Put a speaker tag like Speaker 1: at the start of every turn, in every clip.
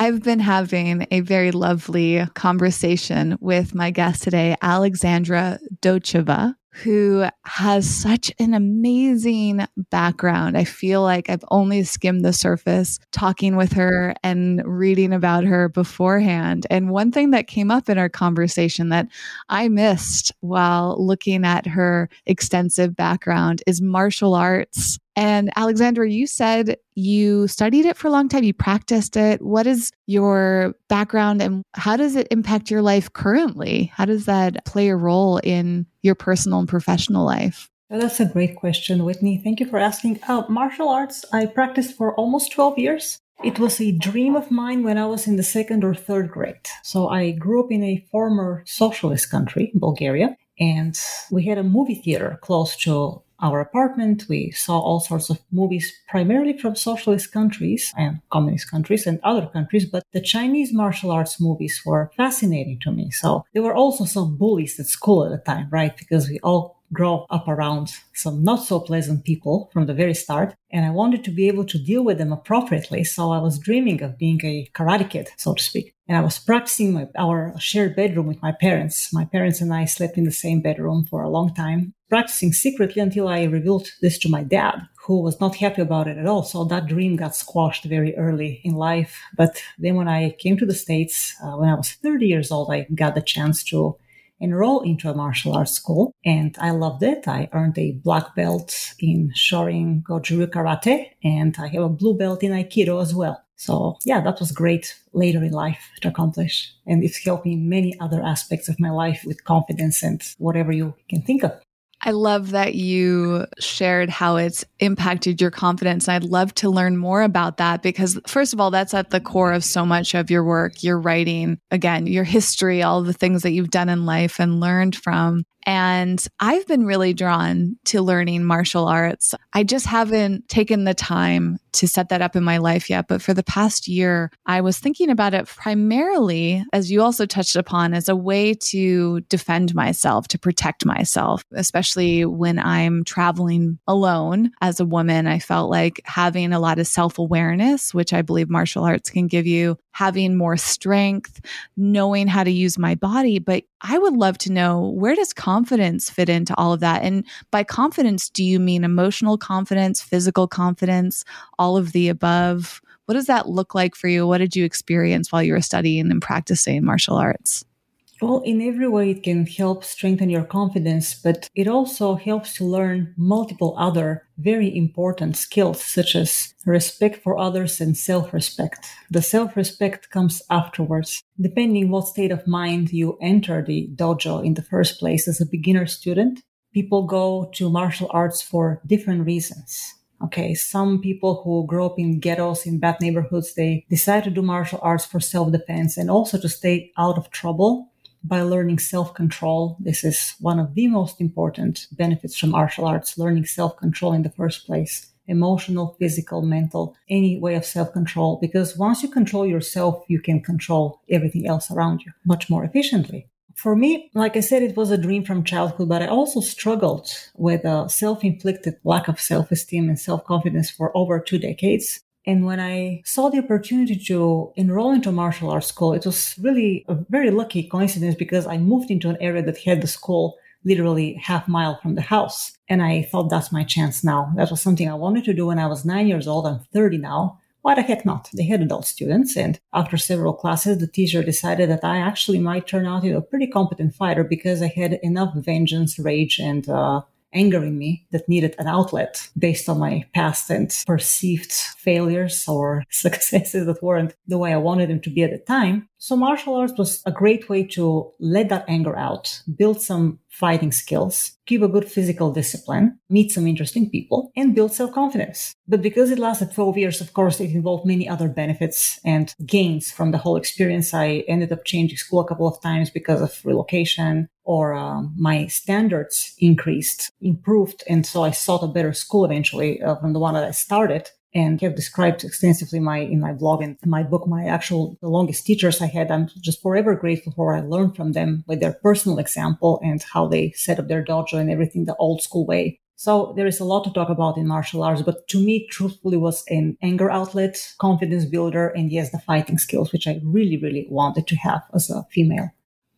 Speaker 1: I've been having a very lovely conversation with my guest today, Alexandra Docheva, who has such an amazing background. I feel like I've only skimmed the surface talking with her and reading about her beforehand. And one thing that came up in our conversation that I missed while looking at her extensive background is martial arts. And Alexandra, you said you studied it for a long time, you practiced it. What is your background and how does it impact your life currently? How does that play a role in your personal and professional life?
Speaker 2: Well, that's a great question, Whitney. Thank you for asking. Uh, martial arts, I practiced for almost 12 years. It was a dream of mine when I was in the second or third grade. So I grew up in a former socialist country, Bulgaria, and we had a movie theater close to our apartment. We saw all sorts of movies, primarily from socialist countries and communist countries and other countries, but the Chinese martial arts movies were fascinating to me. So there were also some bullies at school at the time, right? Because we all grow up around some not so pleasant people from the very start. And I wanted to be able to deal with them appropriately. So I was dreaming of being a karate kid, so to speak. And I was practicing my, our shared bedroom with my parents. My parents and I slept in the same bedroom for a long time, practicing secretly until I revealed this to my dad, who was not happy about it at all. So that dream got squashed very early in life. But then when I came to the States, uh, when I was 30 years old, I got the chance to enroll into a martial arts school and I loved it. I earned a black belt in Shorin Goju Karate and I have a blue belt in Aikido as well. So yeah, that was great later in life to accomplish. And it's helped me in many other aspects of my life with confidence and whatever you can think of.
Speaker 1: I love that you shared how it's impacted your confidence. And I'd love to learn more about that because, first of all, that's at the core of so much of your work, your writing, again, your history, all the things that you've done in life and learned from. And I've been really drawn to learning martial arts. I just haven't taken the time to set that up in my life yet. But for the past year, I was thinking about it primarily, as you also touched upon, as a way to defend myself, to protect myself, especially when I'm traveling alone as a woman. I felt like having a lot of self awareness, which I believe martial arts can give you, having more strength, knowing how to use my body. But I would love to know where does confidence fit into all of that? And by confidence, do you mean emotional confidence, physical confidence, all of the above? What does that look like for you? What did you experience while you were studying and practicing martial arts?
Speaker 2: Well, in every way, it can help strengthen your confidence, but it also helps to learn multiple other very important skills, such as respect for others and self respect. The self respect comes afterwards. Depending what state of mind you enter the dojo in the first place as a beginner student, people go to martial arts for different reasons. Okay, some people who grow up in ghettos, in bad neighborhoods, they decide to do martial arts for self defense and also to stay out of trouble by learning self control. This is one of the most important benefits from martial arts, learning self control in the first place. Emotional, physical, mental, any way of self control. Because once you control yourself, you can control everything else around you much more efficiently. For me, like I said, it was a dream from childhood, but I also struggled with a self inflicted lack of self esteem and self confidence for over two decades. And when I saw the opportunity to enroll into martial arts school, it was really a very lucky coincidence because I moved into an area that had the school literally half mile from the house. And I thought that's my chance now. That was something I wanted to do when I was nine years old. I'm 30 now. Why the heck not? They had adult students. And after several classes, the teacher decided that I actually might turn out into a pretty competent fighter because I had enough vengeance, rage, and uh, anger in me that needed an outlet based on my past and perceived failures or successes that weren't the way I wanted them to be at the time. So martial arts was a great way to let that anger out, build some fighting skills, keep a good physical discipline, meet some interesting people, and build self-confidence. But because it lasted 12 years, of course, it involved many other benefits and gains from the whole experience. I ended up changing school a couple of times because of relocation or um, my standards increased, improved. And so I sought a better school eventually uh, from the one that I started. And have described extensively my in my blog and my book my actual the longest teachers i had. I'm just forever grateful for what i learned from them with their personal example and how they set up their dojo and everything the old school way. So there is a lot to talk about in martial arts but to me truthfully was an anger outlet confidence builder and yes the fighting skills which i really really wanted to have as a female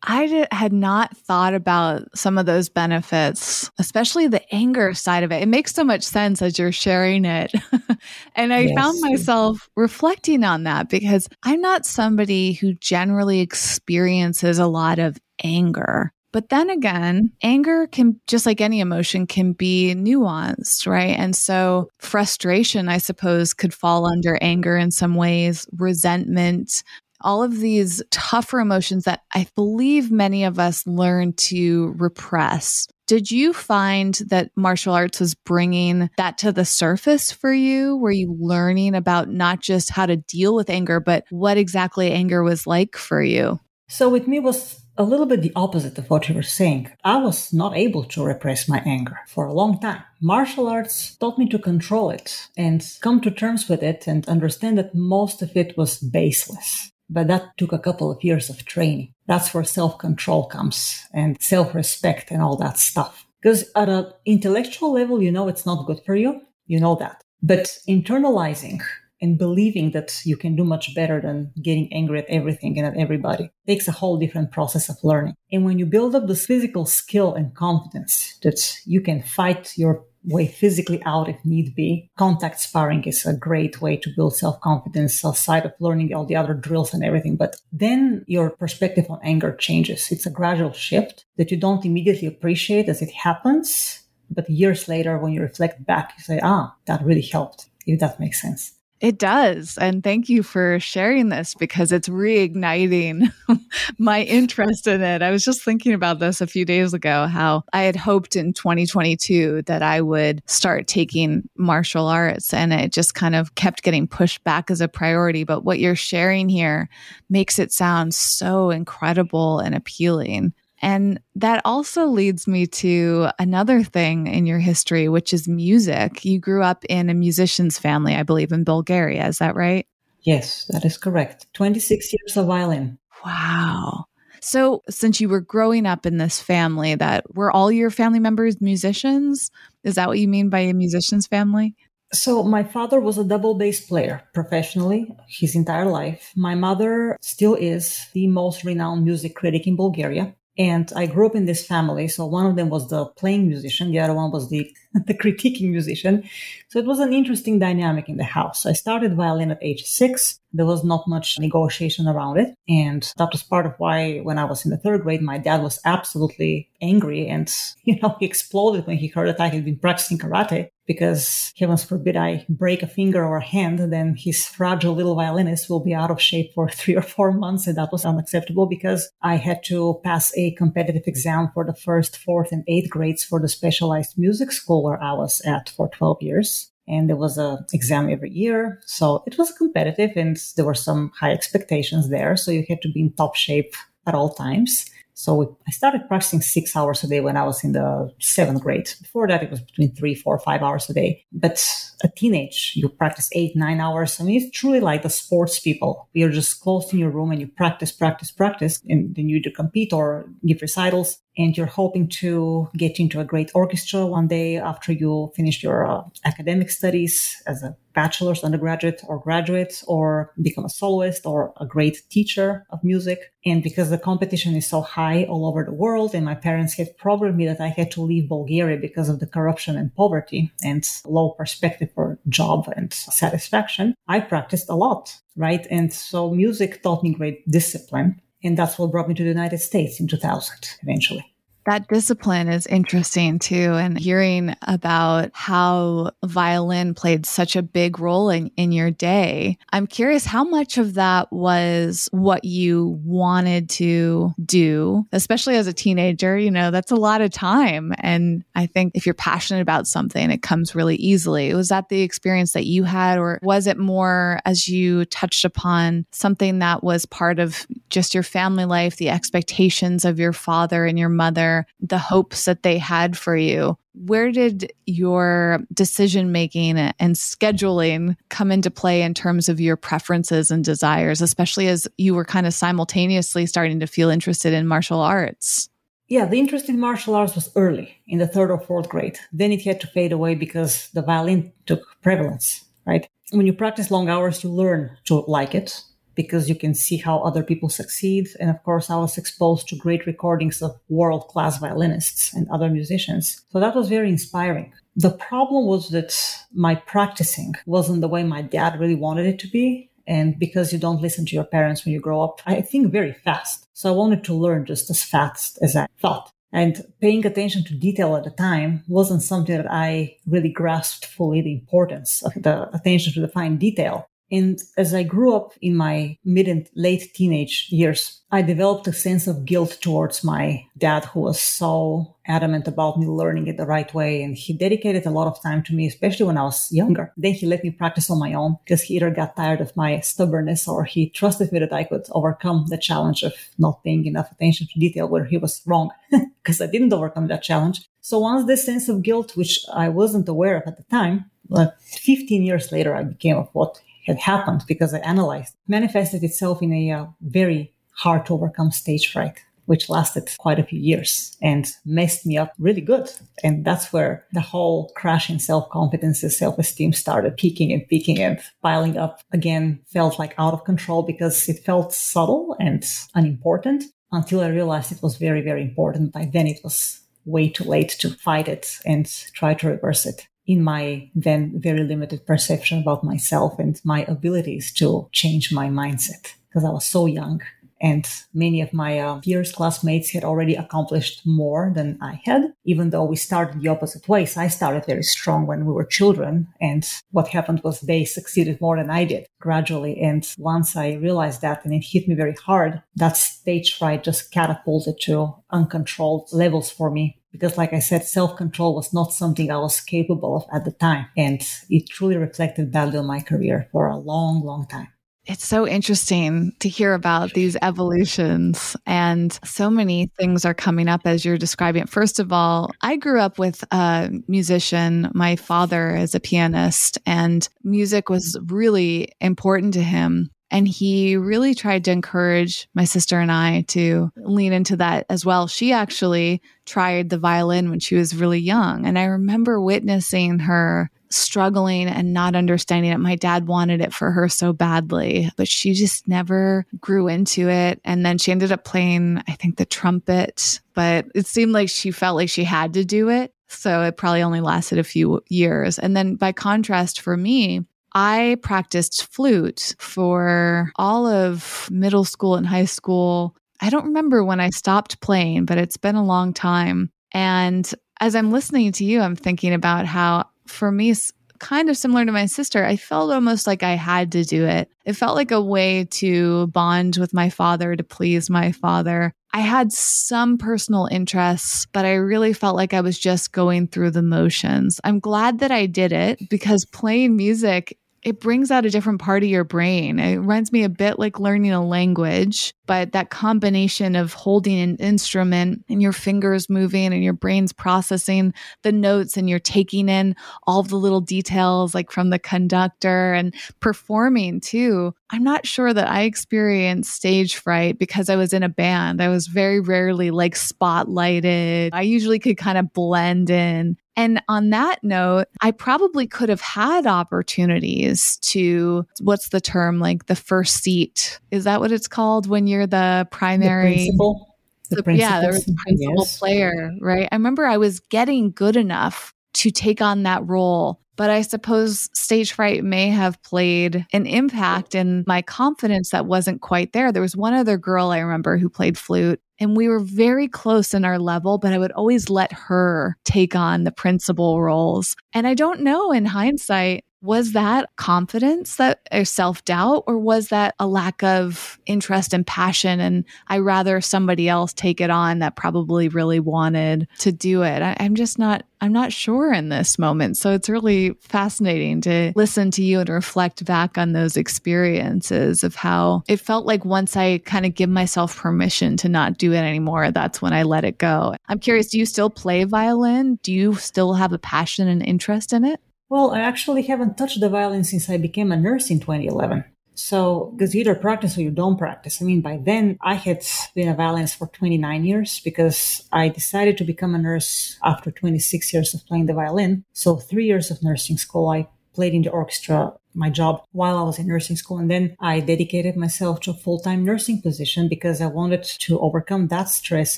Speaker 1: I had not thought about some of those benefits, especially the anger side of it. It makes so much sense as you're sharing it. and I yes. found myself reflecting on that because I'm not somebody who generally experiences a lot of anger. But then again, anger can, just like any emotion, can be nuanced, right? And so frustration, I suppose, could fall under anger in some ways, resentment, all of these tougher emotions that I believe many of us learn to repress. Did you find that martial arts was bringing that to the surface for you? Were you learning about not just how to deal with anger, but what exactly anger was like for you?
Speaker 2: So, with me, was a little bit the opposite of what you were saying. I was not able to repress my anger for a long time. Martial arts taught me to control it and come to terms with it and understand that most of it was baseless. But that took a couple of years of training. That's where self control comes and self respect and all that stuff. Because at an intellectual level, you know it's not good for you. You know that. But internalizing and believing that you can do much better than getting angry at everything and at everybody takes a whole different process of learning. And when you build up this physical skill and confidence that you can fight your way physically out if need be. Contact sparring is a great way to build self confidence outside of learning all the other drills and everything. But then your perspective on anger changes. It's a gradual shift that you don't immediately appreciate as it happens. But years later, when you reflect back, you say, ah, that really helped, if that makes sense.
Speaker 1: It does. And thank you for sharing this because it's reigniting my interest in it. I was just thinking about this a few days ago how I had hoped in 2022 that I would start taking martial arts and it just kind of kept getting pushed back as a priority. But what you're sharing here makes it sound so incredible and appealing. And that also leads me to another thing in your history, which is music. You grew up in a musician's family, I believe, in Bulgaria. Is that right?
Speaker 2: Yes, that is correct. 26 years of violin.
Speaker 1: Wow. So, since you were growing up in this family, that were all your family members musicians? Is that what you mean by a musician's family?
Speaker 2: So, my father was a double bass player professionally his entire life. My mother still is the most renowned music critic in Bulgaria. And I grew up in this family. So one of them was the playing musician. The other one was the, the critiquing musician. So it was an interesting dynamic in the house. I started violin at age six. There was not much negotiation around it. And that was part of why when I was in the third grade, my dad was absolutely angry and, you know, he exploded when he heard that I had been practicing karate because heavens forbid I break a finger or a hand, then his fragile little violinist will be out of shape for three or four months. And that was unacceptable because I had to pass a competitive exam for the first, fourth and eighth grades for the specialized music school where I was at for 12 years and there was a exam every year so it was competitive and there were some high expectations there so you had to be in top shape at all times so I started practicing six hours a day when I was in the seventh grade. Before that, it was between three, four, five hours a day. But a teenage, you practice eight, nine hours. I mean, it's truly like the sports people. You're just closed in your room and you practice, practice, practice, and then you either compete or give recitals and you're hoping to get into a great orchestra one day after you finish your uh, academic studies as a bachelor's, undergraduate, or graduate, or become a soloist or a great teacher of music. And because the competition is so high all over the world, and my parents had programmed me that I had to leave Bulgaria because of the corruption and poverty and low perspective for job and satisfaction, I practiced a lot, right? And so music taught me great discipline and that's what brought me to the United States in 2000 eventually.
Speaker 1: That discipline is interesting too. And hearing about how violin played such a big role in, in your day, I'm curious how much of that was what you wanted to do, especially as a teenager. You know, that's a lot of time. And I think if you're passionate about something, it comes really easily. Was that the experience that you had, or was it more as you touched upon something that was part of just your family life, the expectations of your father and your mother, the hopes that they had for you? Where did your decision making and scheduling come into play in terms of your preferences and desires, especially as you were kind of simultaneously starting to feel interested in martial arts?
Speaker 2: Yeah, the interest in martial arts was early in the third or fourth grade. Then it had to fade away because the violin took prevalence, right? When you practice long hours, you learn to like it because you can see how other people succeed. And of course, I was exposed to great recordings of world class violinists and other musicians. So that was very inspiring. The problem was that my practicing wasn't the way my dad really wanted it to be. And because you don't listen to your parents when you grow up, I think very fast. So I wanted to learn just as fast as I thought. And paying attention to detail at the time wasn't something that I really grasped fully the importance of the attention to the fine detail. And as I grew up in my mid and late teenage years, I developed a sense of guilt towards my dad, who was so adamant about me learning it the right way. And he dedicated a lot of time to me, especially when I was younger. Then he let me practice on my own because he either got tired of my stubbornness or he trusted me that I could overcome the challenge of not paying enough attention to detail where he was wrong because I didn't overcome that challenge. So once this sense of guilt, which I wasn't aware of at the time, but 15 years later, I became of what had happened because I analyzed, manifested itself in a uh, very hard to overcome stage fright, which lasted quite a few years and messed me up really good. And that's where the whole crash in self confidence and self esteem started peaking and peaking and piling up again, felt like out of control because it felt subtle and unimportant until I realized it was very, very important. By then it was way too late to fight it and try to reverse it in my then very limited perception about myself and my abilities to change my mindset because I was so young. And many of my uh, peers, classmates had already accomplished more than I had, even though we started the opposite ways. I started very strong when we were children. And what happened was they succeeded more than I did gradually. And once I realized that and it hit me very hard, that stage fright just catapulted to uncontrolled levels for me because like I said, self-control was not something I was capable of at the time. And it truly reflected badly on my career for a long, long time.
Speaker 1: It's so interesting to hear about these evolutions, and so many things are coming up as you're describing it. First of all, I grew up with a musician. My father is a pianist, and music was really important to him. And he really tried to encourage my sister and I to lean into that as well. She actually tried the violin when she was really young. And I remember witnessing her struggling and not understanding it. My dad wanted it for her so badly, but she just never grew into it. And then she ended up playing, I think, the trumpet, but it seemed like she felt like she had to do it. So it probably only lasted a few years. And then by contrast, for me, I practiced flute for all of middle school and high school. I don't remember when I stopped playing, but it's been a long time. And as I'm listening to you, I'm thinking about how, for me, kind of similar to my sister, I felt almost like I had to do it. It felt like a way to bond with my father, to please my father. I had some personal interests, but I really felt like I was just going through the motions. I'm glad that I did it because playing music it brings out a different part of your brain. It reminds me a bit like learning a language, but that combination of holding an instrument and your fingers moving and your brain's processing the notes and you're taking in all the little details, like from the conductor and performing too. I'm not sure that I experienced stage fright because I was in a band. I was very rarely like spotlighted. I usually could kind of blend in. And on that note, I probably could have had opportunities to what's the term like the first seat? Is that what it's called when you're the primary?
Speaker 2: The principal.
Speaker 1: The, the yeah, there was a principal yes. player, right? I remember I was getting good enough to take on that role. But I suppose stage fright may have played an impact in my confidence that wasn't quite there. There was one other girl I remember who played flute, and we were very close in our level, but I would always let her take on the principal roles. And I don't know in hindsight was that confidence that or self-doubt or was that a lack of interest and passion and i rather somebody else take it on that probably really wanted to do it? I, i'm just not i'm not sure in this moment. So it's really fascinating to listen to you and reflect back on those experiences of how it felt like once i kind of give myself permission to not do it anymore that's when i let it go. I'm curious do you still play violin? Do you still have a passion and interest in it
Speaker 2: well, I actually haven't touched the violin since I became a nurse in 2011. So, because you either practice or you don't practice. I mean, by then I had been a violinist for 29 years because I decided to become a nurse after 26 years of playing the violin. So, three years of nursing school, I played in the orchestra my job while I was in nursing school. And then I dedicated myself to a full time nursing position because I wanted to overcome that stress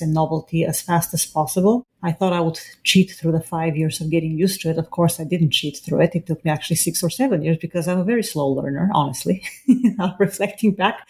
Speaker 2: and novelty as fast as possible. I thought I would cheat through the five years of getting used to it. Of course, I didn't cheat through it. It took me actually six or seven years because I'm a very slow learner, honestly, reflecting back.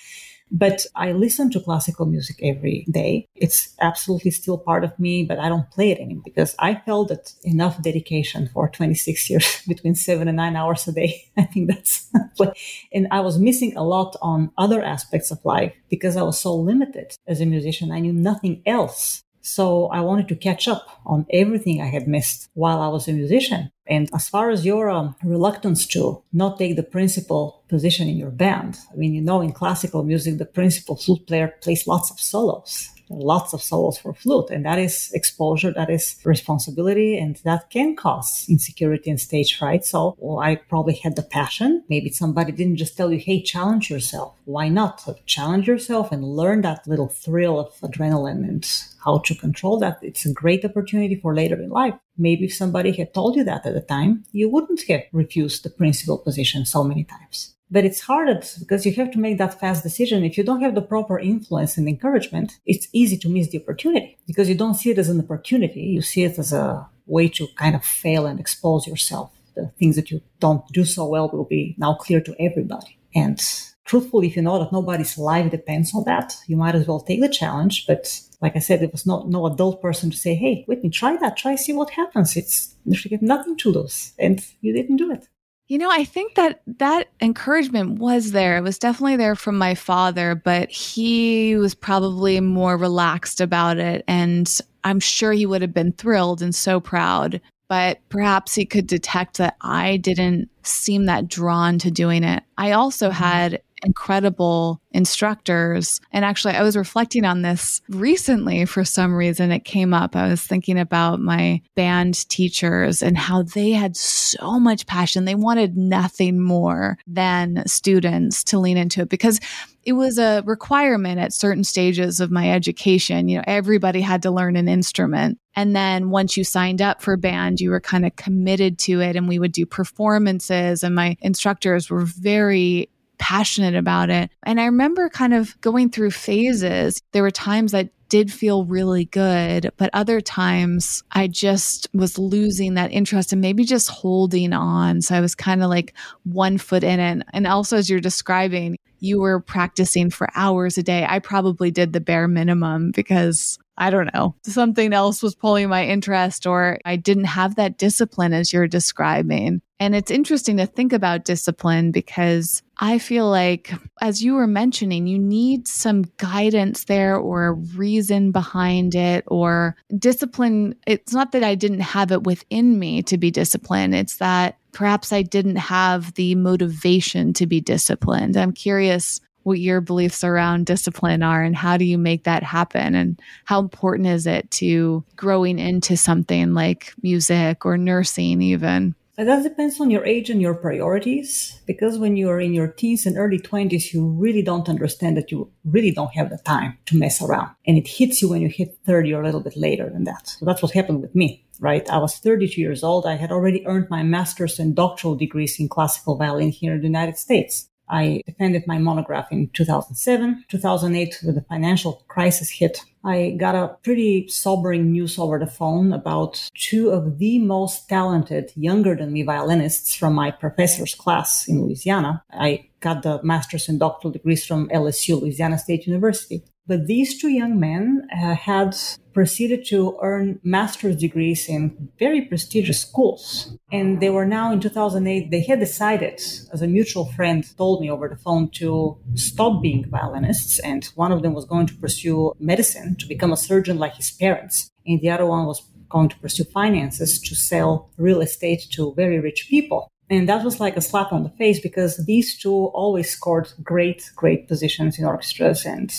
Speaker 2: But I listen to classical music every day. It's absolutely still part of me, but I don't play it anymore because I felt that enough dedication for 26 years between seven and nine hours a day. I think that's, what and I was missing a lot on other aspects of life because I was so limited as a musician. I knew nothing else so I wanted to catch up on everything I had missed while I was a musician. And as far as your um, reluctance to not take the principal position in your band, I mean, you know, in classical music, the principal flute player plays lots of solos lots of solos for flute. And that is exposure, that is responsibility, and that can cause insecurity and stage fright. So well, I probably had the passion. Maybe somebody didn't just tell you, hey, challenge yourself. Why not? So challenge yourself and learn that little thrill of adrenaline and how to control that. It's a great opportunity for later in life. Maybe if somebody had told you that at the time, you wouldn't have refused the principal position so many times. But it's hard because you have to make that fast decision. If you don't have the proper influence and encouragement, it's easy to miss the opportunity because you don't see it as an opportunity. You see it as a way to kind of fail and expose yourself. The things that you don't do so well will be now clear to everybody. And truthfully, if you know that nobody's life depends on that, you might as well take the challenge. But like I said, there was no, no adult person to say, Hey, Whitney, try that. Try see what happens. It's, you have nothing to lose. And you didn't do it.
Speaker 1: You know, I think that that encouragement was there. It was definitely there from my father, but he was probably more relaxed about it. And I'm sure he would have been thrilled and so proud. But perhaps he could detect that I didn't seem that drawn to doing it. I also mm-hmm. had incredible instructors. And actually, I was reflecting on this recently for some reason. It came up. I was thinking about my band teachers and how they had so much passion. They wanted nothing more than students to lean into it because it was a requirement at certain stages of my education. You know, everybody had to learn an instrument. And then once you signed up for band, you were kind of committed to it. And we would do performances, and my instructors were very passionate about it. And I remember kind of going through phases. There were times that did feel really good, but other times I just was losing that interest and maybe just holding on. So I was kind of like one foot in it. And also, as you're describing, you were practicing for hours a day. I probably did the bare minimum because I don't know, something else was pulling my interest or I didn't have that discipline as you're describing. And it's interesting to think about discipline because I feel like, as you were mentioning, you need some guidance there or a reason behind it or discipline. It's not that I didn't have it within me to be disciplined, it's that perhaps I didn't have the motivation to be disciplined. I'm curious what your beliefs around discipline are and how do you make that happen and how important is it to growing into something like music or nursing even
Speaker 2: that depends on your age and your priorities. Because when you are in your teens and early 20s, you really don't understand that you really don't have the time to mess around. And it hits you when you hit 30 or a little bit later than that. So that's what happened with me, right? I was 32 years old. I had already earned my master's and doctoral degrees in classical violin here in the United States. I defended my monograph in 2007. 2008, when the financial crisis hit, I got a pretty sobering news over the phone about two of the most talented younger than me violinists from my professor's class in Louisiana. I got the master's and doctoral degrees from LSU, Louisiana State University. But these two young men uh, had proceeded to earn master's degrees in very prestigious schools. And they were now in 2008, they had decided, as a mutual friend told me over the phone, to stop being violinists. And one of them was going to pursue medicine to become a surgeon like his parents. And the other one was going to pursue finances to sell real estate to very rich people. And that was like a slap on the face because these two always scored great, great positions in orchestras and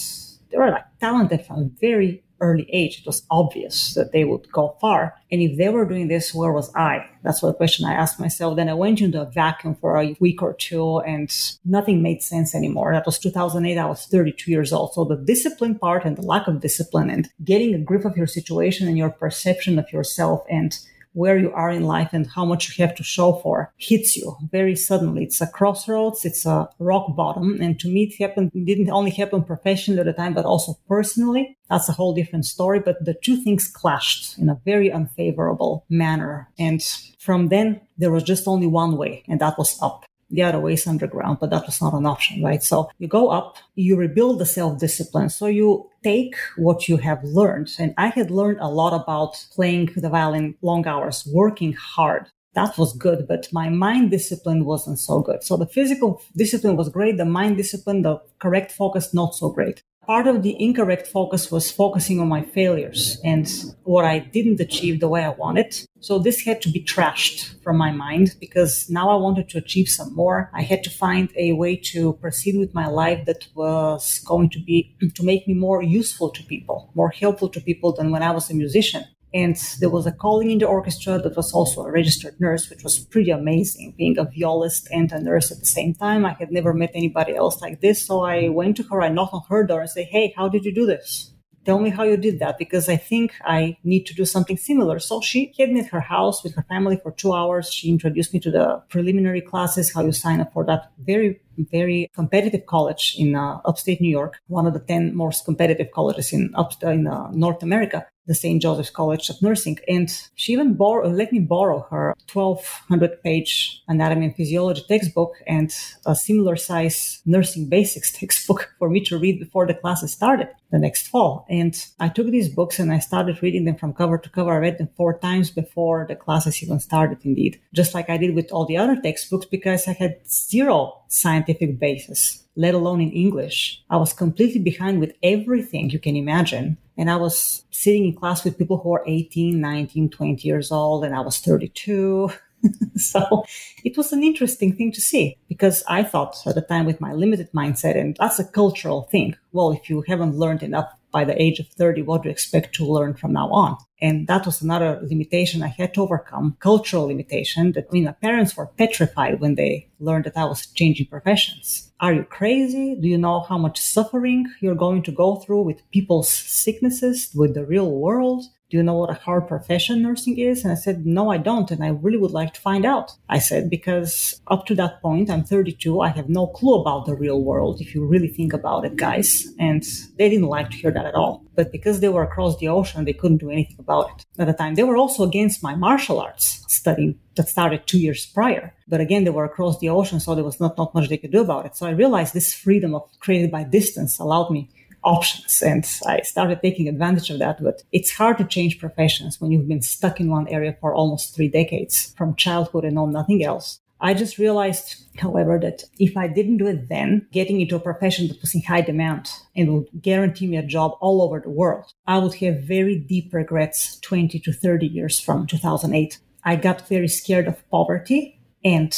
Speaker 2: they were like talented from a very early age. It was obvious that they would go far. And if they were doing this, where was I? That's what the question I asked myself. Then I went into a vacuum for a week or two and nothing made sense anymore. That was 2008. I was 32 years old. So the discipline part and the lack of discipline and getting a grip of your situation and your perception of yourself and where you are in life and how much you have to show for hits you very suddenly. It's a crossroads. It's a rock bottom. And to me, it happened, didn't only happen professionally at the time, but also personally. That's a whole different story. But the two things clashed in a very unfavorable manner. And from then, there was just only one way, and that was up the other way is underground, but that was not an option, right? So you go up, you rebuild the self discipline. So you take what you have learned. And I had learned a lot about playing the violin long hours, working hard. That was good, but my mind discipline wasn't so good. So the physical discipline was great. The mind discipline, the correct focus, not so great part of the incorrect focus was focusing on my failures and what I didn't achieve the way I wanted. So this had to be trashed from my mind because now I wanted to achieve some more. I had to find a way to proceed with my life that was going to be to make me more useful to people, more helpful to people than when I was a musician. And there was a calling in the orchestra that was also a registered nurse, which was pretty amazing, being a violist and a nurse at the same time. I had never met anybody else like this. So I went to her, I knocked on her door and said, Hey, how did you do this? Tell me how you did that because I think I need to do something similar. So she hid me at her house with her family for two hours. She introduced me to the preliminary classes, how you sign up for that very very competitive college in uh, upstate New York, one of the 10 most competitive colleges in, up, in uh, North America, the St. Joseph's College of Nursing. And she even let me borrow her 1200 page anatomy and physiology textbook and a similar size nursing basics textbook for me to read before the classes started the next fall. And I took these books and I started reading them from cover to cover. I read them four times before the classes even started, indeed, just like I did with all the other textbooks because I had zero scientific basis, let alone in English. I was completely behind with everything you can imagine. And I was sitting in class with people who are 18, 19, 20 years old, and I was 32. so it was an interesting thing to see because I thought at the time with my limited mindset, and that's a cultural thing. Well, if you haven't learned enough by the age of 30, what do you expect to learn from now on? And that was another limitation I had to overcome, cultural limitation that mean, my parents were petrified when they learned that I was changing professions. Are you crazy? Do you know how much suffering you're going to go through with people's sicknesses, with the real world? do you know what a hard profession nursing is? And I said, no, I don't. And I really would like to find out. I said, because up to that point, I'm 32. I have no clue about the real world. If you really think about it, guys. And they didn't like to hear that at all. But because they were across the ocean, they couldn't do anything about it at the time. They were also against my martial arts study that started two years prior. But again, they were across the ocean, so there was not, not much they could do about it. So I realized this freedom of created by distance allowed me options. And I started taking advantage of that. But it's hard to change professions when you've been stuck in one area for almost three decades from childhood and know nothing else. I just realized, however, that if I didn't do it then, getting into a profession that was in high demand and would guarantee me a job all over the world, I would have very deep regrets 20 to 30 years from 2008. I got very scared of poverty and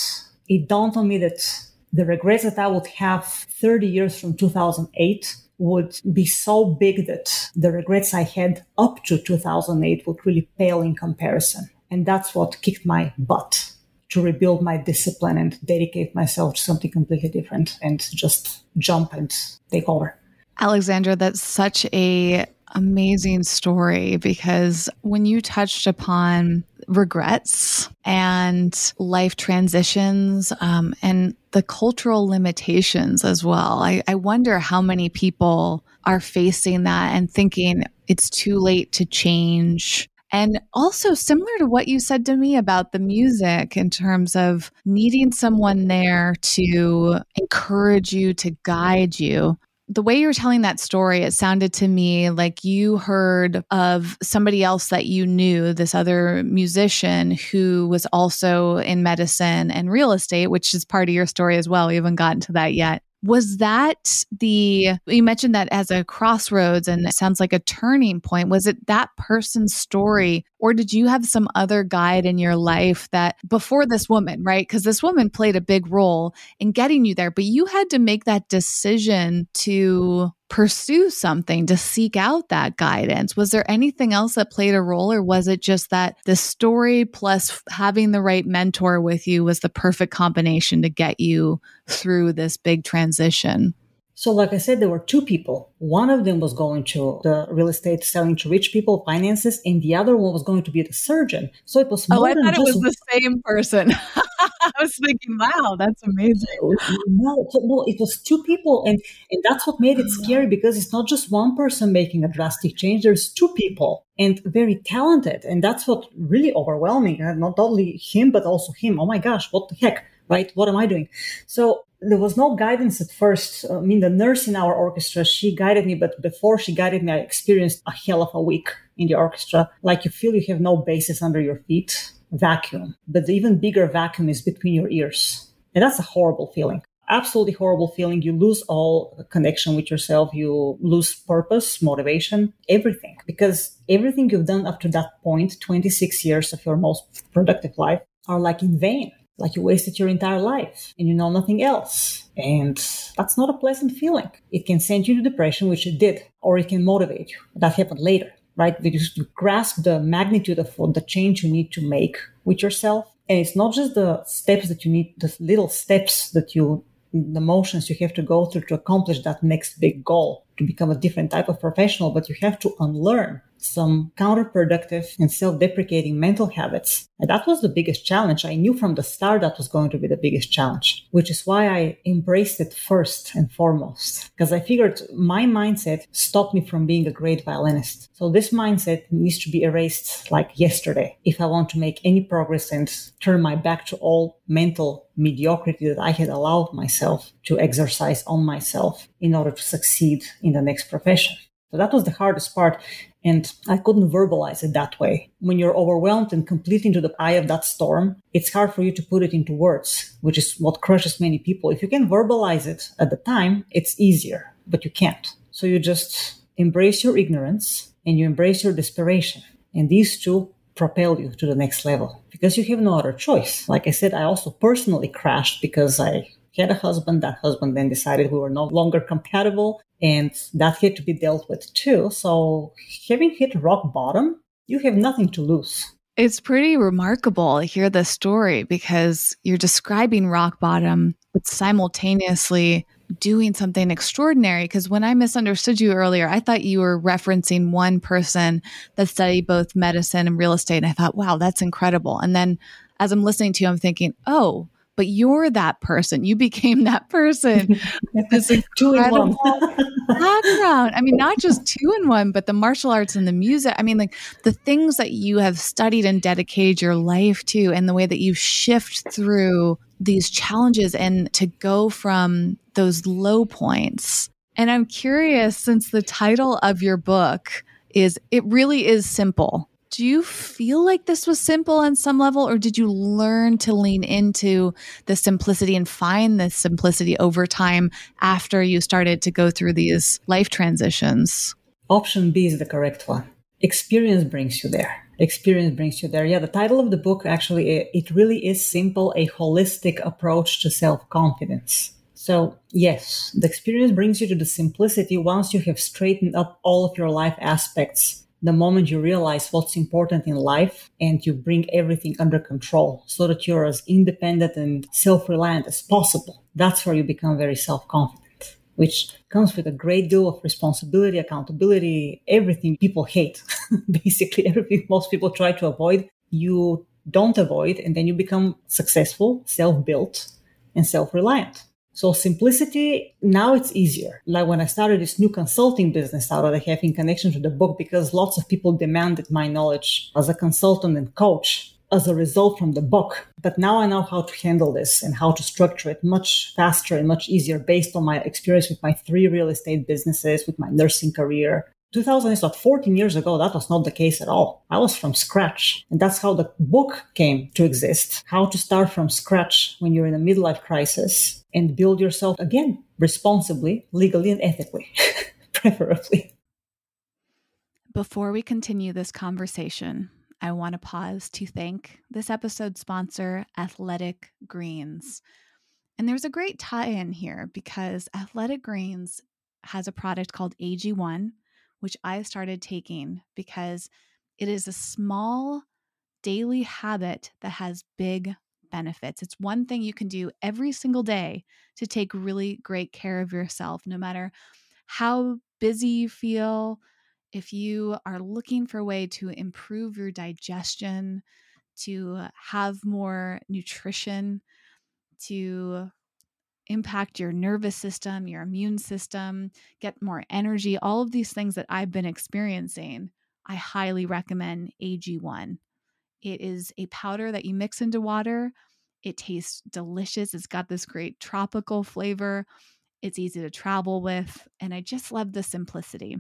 Speaker 2: it dawned on me that the regrets that I would have 30 years from 2008 would be so big that the regrets I had up to 2008 would really pale in comparison. And that's what kicked my butt to rebuild my discipline and dedicate myself to something completely different and just jump and take over.
Speaker 1: Alexandra, that's such a amazing story because when you touched upon regrets and life transitions um, and the cultural limitations as well. I, I wonder how many people are facing that and thinking it's too late to change. And also, similar to what you said to me about the music, in terms of needing someone there to encourage you, to guide you the way you're telling that story, it sounded to me like you heard of somebody else that you knew, this other musician who was also in medicine and real estate, which is part of your story as well. We haven't gotten to that yet. Was that the, you mentioned that as a crossroads and it sounds like a turning point. Was it that person's story, or did you have some other guide in your life that before this woman, right? Because this woman played a big role in getting you there, but you had to make that decision to pursue something to seek out that guidance was there anything else that played a role or was it just that the story plus having the right mentor with you was the perfect combination to get you through this big transition
Speaker 2: so, like I said, there were two people. One of them was going to the real estate selling to rich people finances, and the other one was going to be the surgeon. So it was
Speaker 1: oh, I thought it was the same person. I was thinking, wow, that's amazing.
Speaker 2: No, no, it was two people, and and that's what made it oh. scary because it's not just one person making a drastic change. There's two people and very talented, and that's what really overwhelming. Not only him, but also him. Oh my gosh, what the heck? Right? What am I doing? So there was no guidance at first. I mean, the nurse in our orchestra, she guided me, but before she guided me, I experienced a hell of a week in the orchestra. Like you feel you have no basis under your feet, vacuum. But the even bigger vacuum is between your ears. And that's a horrible feeling. Absolutely horrible feeling. You lose all connection with yourself. You lose purpose, motivation, everything. Because everything you've done up to that point, 26 years of your most productive life, are like in vain like you wasted your entire life and you know nothing else. And that's not a pleasant feeling. It can send you to depression, which it did, or it can motivate you. That happened later, right? Because you grasp the magnitude of the change you need to make with yourself. And it's not just the steps that you need, the little steps that you, the motions you have to go through to accomplish that next big goal to become a different type of professional, but you have to unlearn some counterproductive and self-deprecating mental habits. And that was the biggest challenge. I knew from the start that was going to be the biggest challenge, which is why I embraced it first and foremost. Because I figured my mindset stopped me from being a great violinist. So this mindset needs to be erased like yesterday if I want to make any progress and turn my back to all mental mediocrity that I had allowed myself to exercise on myself in order to succeed in the next profession. So that was the hardest part. And I couldn't verbalize it that way. When you're overwhelmed and completely into the eye of that storm, it's hard for you to put it into words, which is what crushes many people. If you can verbalize it at the time, it's easier, but you can't. So you just embrace your ignorance and you embrace your desperation. And these two propel you to the next level because you have no other choice. Like I said, I also personally crashed because I had a husband. That husband then decided we were no longer compatible and that had to be dealt with too. So having hit rock bottom, you have nothing to lose.
Speaker 1: It's pretty remarkable to hear the story because you're describing rock bottom, but simultaneously doing something extraordinary. Because when I misunderstood you earlier, I thought you were referencing one person that studied both medicine and real estate. And I thought, wow, that's incredible. And then as I'm listening to you, I'm thinking, oh, but you're that person. You became that person with this incredible background. I mean, not just two in one, but the martial arts and the music. I mean, like the things that you have studied and dedicated your life to, and the way that you shift through these challenges and to go from those low points. And I'm curious, since the title of your book is It Really Is Simple do you feel like this was simple on some level, or did you learn to lean into the simplicity and find the simplicity over time after you started to go through these life transitions?
Speaker 2: Option B is the correct one. Experience brings you there. Experience brings you there. Yeah, the title of the book actually, it really is simple, a holistic approach to self confidence. So, yes, the experience brings you to the simplicity once you have straightened up all of your life aspects the moment you realize what's important in life and you bring everything under control so that you're as independent and self-reliant as possible. That's where you become very self-confident, which comes with a great deal of responsibility, accountability, everything people hate. Basically, everything most people try to avoid, you don't avoid, and then you become successful, self-built, and self reliant. So simplicity, now it's easier. Like when I started this new consulting business out I have in connection to the book, because lots of people demanded my knowledge as a consultant and coach as a result from the book. But now I know how to handle this and how to structure it much faster and much easier based on my experience with my three real estate businesses, with my nursing career, 2000 is not 14 years ago. That was not the case at all. I was from scratch. And that's how the book came to exist. How to start from scratch when you're in a midlife crisis and build yourself again responsibly, legally, and ethically, preferably.
Speaker 1: Before we continue this conversation, I want to pause to thank this episode's sponsor, Athletic Greens. And there's a great tie in here because Athletic Greens has a product called AG1 which I started taking because it is a small daily habit that has big benefits. It's one thing you can do every single day to take really great care of yourself, no matter how busy you feel. If you are looking for a way to improve your digestion, to have more nutrition, to impact your nervous system, your immune system, get more energy, all of these things that I've been experiencing, I highly recommend AG1. It is a powder that you mix into water. It tastes delicious. It's got this great tropical flavor. It's easy to travel with. And I just love the simplicity.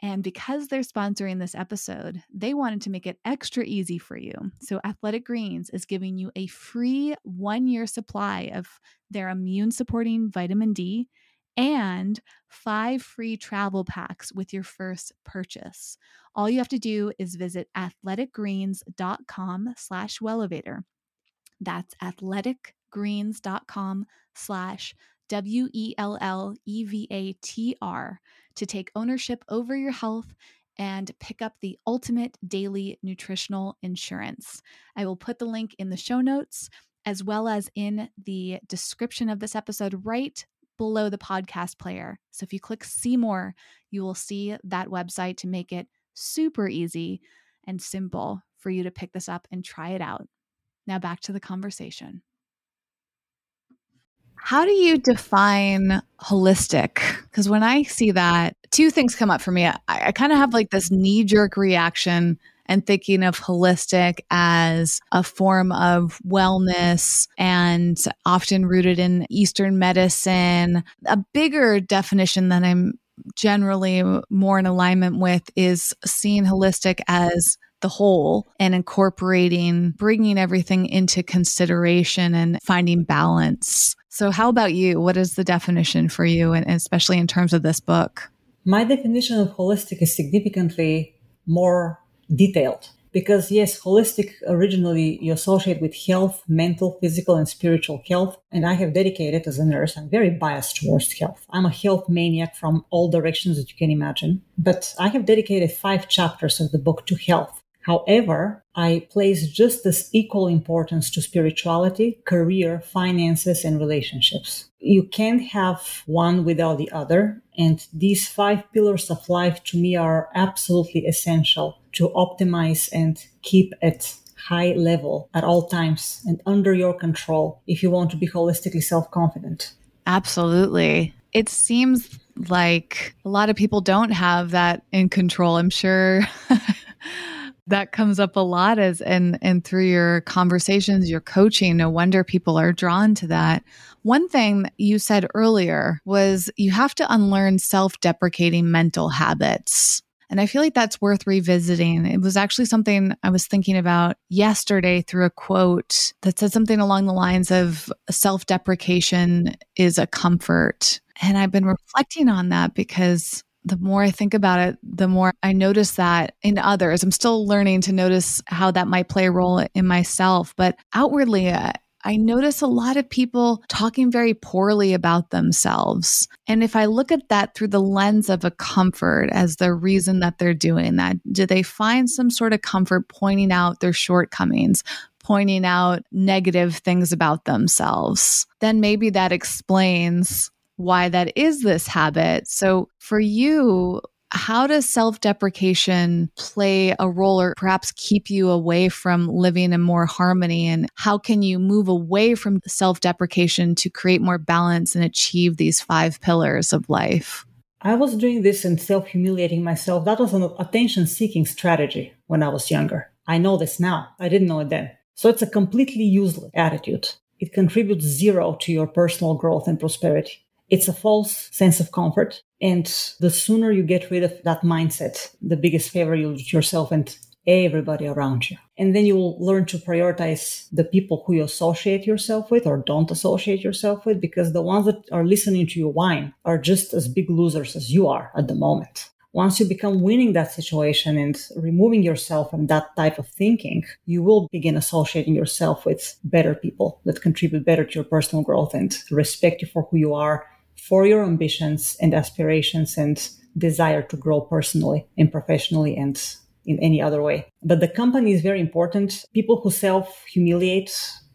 Speaker 1: And because they're sponsoring this episode, they wanted to make it extra easy for you. So, Athletic Greens is giving you a free one year supply of their immune supporting vitamin D and five free travel packs with your first purchase. All you have to do is visit athleticgreens.com slash wellevatr. That's athleticgreens.com slash W E L L E V A T R to take ownership over your health and pick up the ultimate daily nutritional insurance. I will put the link in the show notes as well as in the description of this episode right below the podcast player. So if you click see more, you will see that website to make it super easy and simple for you to pick this up and try it out. Now back to the conversation. How do you define holistic? Because when I see that, two things come up for me. I, I kind of have like this knee jerk reaction and thinking of holistic as a form of wellness and often rooted in Eastern medicine. A bigger definition that I'm generally more in alignment with is seeing holistic as the whole and incorporating, bringing everything into consideration and finding balance. So, how about you? What is the definition for you, and especially in terms of this book?
Speaker 2: My definition of holistic is significantly more detailed because yes holistic originally you associate with health mental physical and spiritual health and i have dedicated as a nurse i'm very biased towards health i'm a health maniac from all directions that you can imagine but i have dedicated five chapters of the book to health However, I place just as equal importance to spirituality, career, finances, and relationships. You can't have one without the other. And these five pillars of life to me are absolutely essential to optimize and keep at high level at all times and under your control if you want to be holistically self confident.
Speaker 1: Absolutely. It seems like a lot of people don't have that in control. I'm sure that comes up a lot as and and through your conversations your coaching no wonder people are drawn to that one thing you said earlier was you have to unlearn self-deprecating mental habits and I feel like that's worth revisiting. It was actually something I was thinking about yesterday through a quote that said something along the lines of self deprecation is a comfort. And I've been reflecting on that because the more I think about it, the more I notice that in others. I'm still learning to notice how that might play a role in myself, but outwardly, uh, I notice a lot of people talking very poorly about themselves. And if I look at that through the lens of a comfort as the reason that they're doing that, do they find some sort of comfort pointing out their shortcomings, pointing out negative things about themselves? Then maybe that explains why that is this habit. So for you, how does self deprecation play a role or perhaps keep you away from living in more harmony? And how can you move away from self deprecation to create more balance and achieve these five pillars of life?
Speaker 2: I was doing this and self humiliating myself. That was an attention seeking strategy when I was younger. I know this now. I didn't know it then. So it's a completely useless attitude. It contributes zero to your personal growth and prosperity. It's a false sense of comfort. And the sooner you get rid of that mindset, the biggest favor you'll do yourself and everybody around you. And then you will learn to prioritize the people who you associate yourself with or don't associate yourself with because the ones that are listening to you whine are just as big losers as you are at the moment. Once you become winning that situation and removing yourself from that type of thinking, you will begin associating yourself with better people that contribute better to your personal growth and respect you for who you are, for your ambitions and aspirations and desire to grow personally and professionally and in any other way. But the company is very important. People who self humiliate,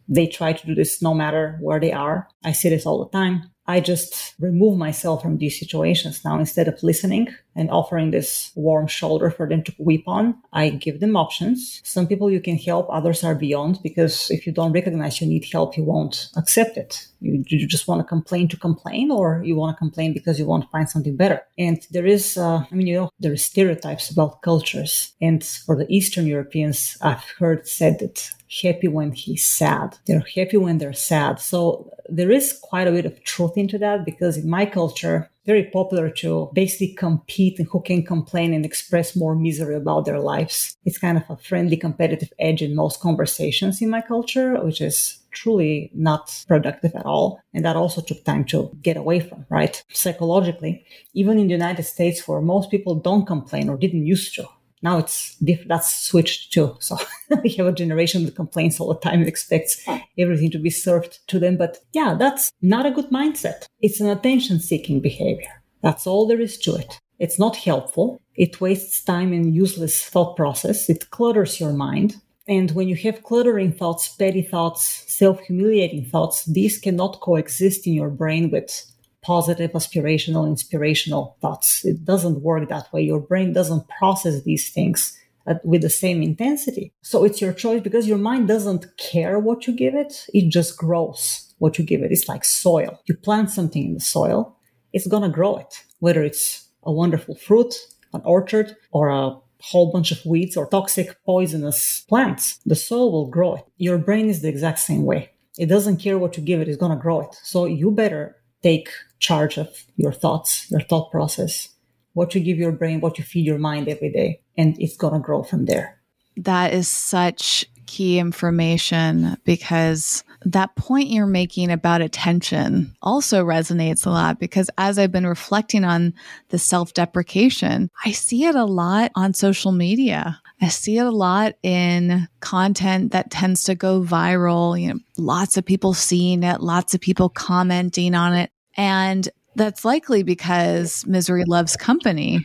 Speaker 2: they try to do this no matter where they are. I see this all the time. I just remove myself from these situations now instead of listening and offering this warm shoulder for them to weep on. I give them options. Some people you can help, others are beyond because if you don't recognize you need help, you won't accept it. You, you just want to complain to complain or you want to complain because you want to find something better. And there is, uh, I mean, you know, there are stereotypes about cultures. And for the Eastern Europeans, I've heard said that happy when he's sad. They're happy when they're sad. So there is quite a bit of truth into that because in my culture, very popular to basically compete and who can complain and express more misery about their lives. It's kind of a friendly competitive edge in most conversations in my culture, which is truly not productive at all. And that also took time to get away from, right? Psychologically, even in the United States, where most people don't complain or didn't used to, now it's diff- that's switched too. So we have a generation that complains all the time and expects everything to be served to them. But yeah, that's not a good mindset. It's an attention seeking behavior. That's all there is to it. It's not helpful. It wastes time in useless thought process. It clutters your mind. And when you have cluttering thoughts, petty thoughts, self humiliating thoughts, these cannot coexist in your brain with positive, aspirational, inspirational thoughts. It doesn't work that way. Your brain doesn't process these things at, with the same intensity. So it's your choice because your mind doesn't care what you give it. It just grows what you give it. It's like soil. You plant something in the soil, it's going to grow it, whether it's a wonderful fruit, an orchard, or a whole bunch of weeds or toxic poisonous plants. The soil will grow it. Your brain is the exact same way. It doesn't care what you give it, it's going to grow it. So you better take charge of your thoughts, your thought process, what you give your brain, what you feed your mind every day, and it's going to grow from there.
Speaker 1: That is such key information because that point you're making about attention also resonates a lot because as I've been reflecting on the self deprecation, I see it a lot on social media. I see it a lot in content that tends to go viral, you know, lots of people seeing it, lots of people commenting on it. And that's likely because misery loves company.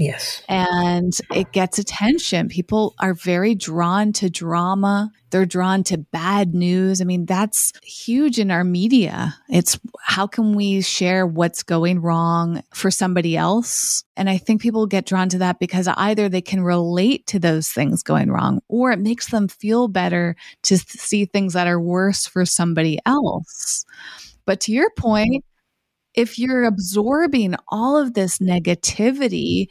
Speaker 2: Yes.
Speaker 1: And it gets attention. People are very drawn to drama. They're drawn to bad news. I mean, that's huge in our media. It's how can we share what's going wrong for somebody else? And I think people get drawn to that because either they can relate to those things going wrong or it makes them feel better to see things that are worse for somebody else. But to your point, if you're absorbing all of this negativity,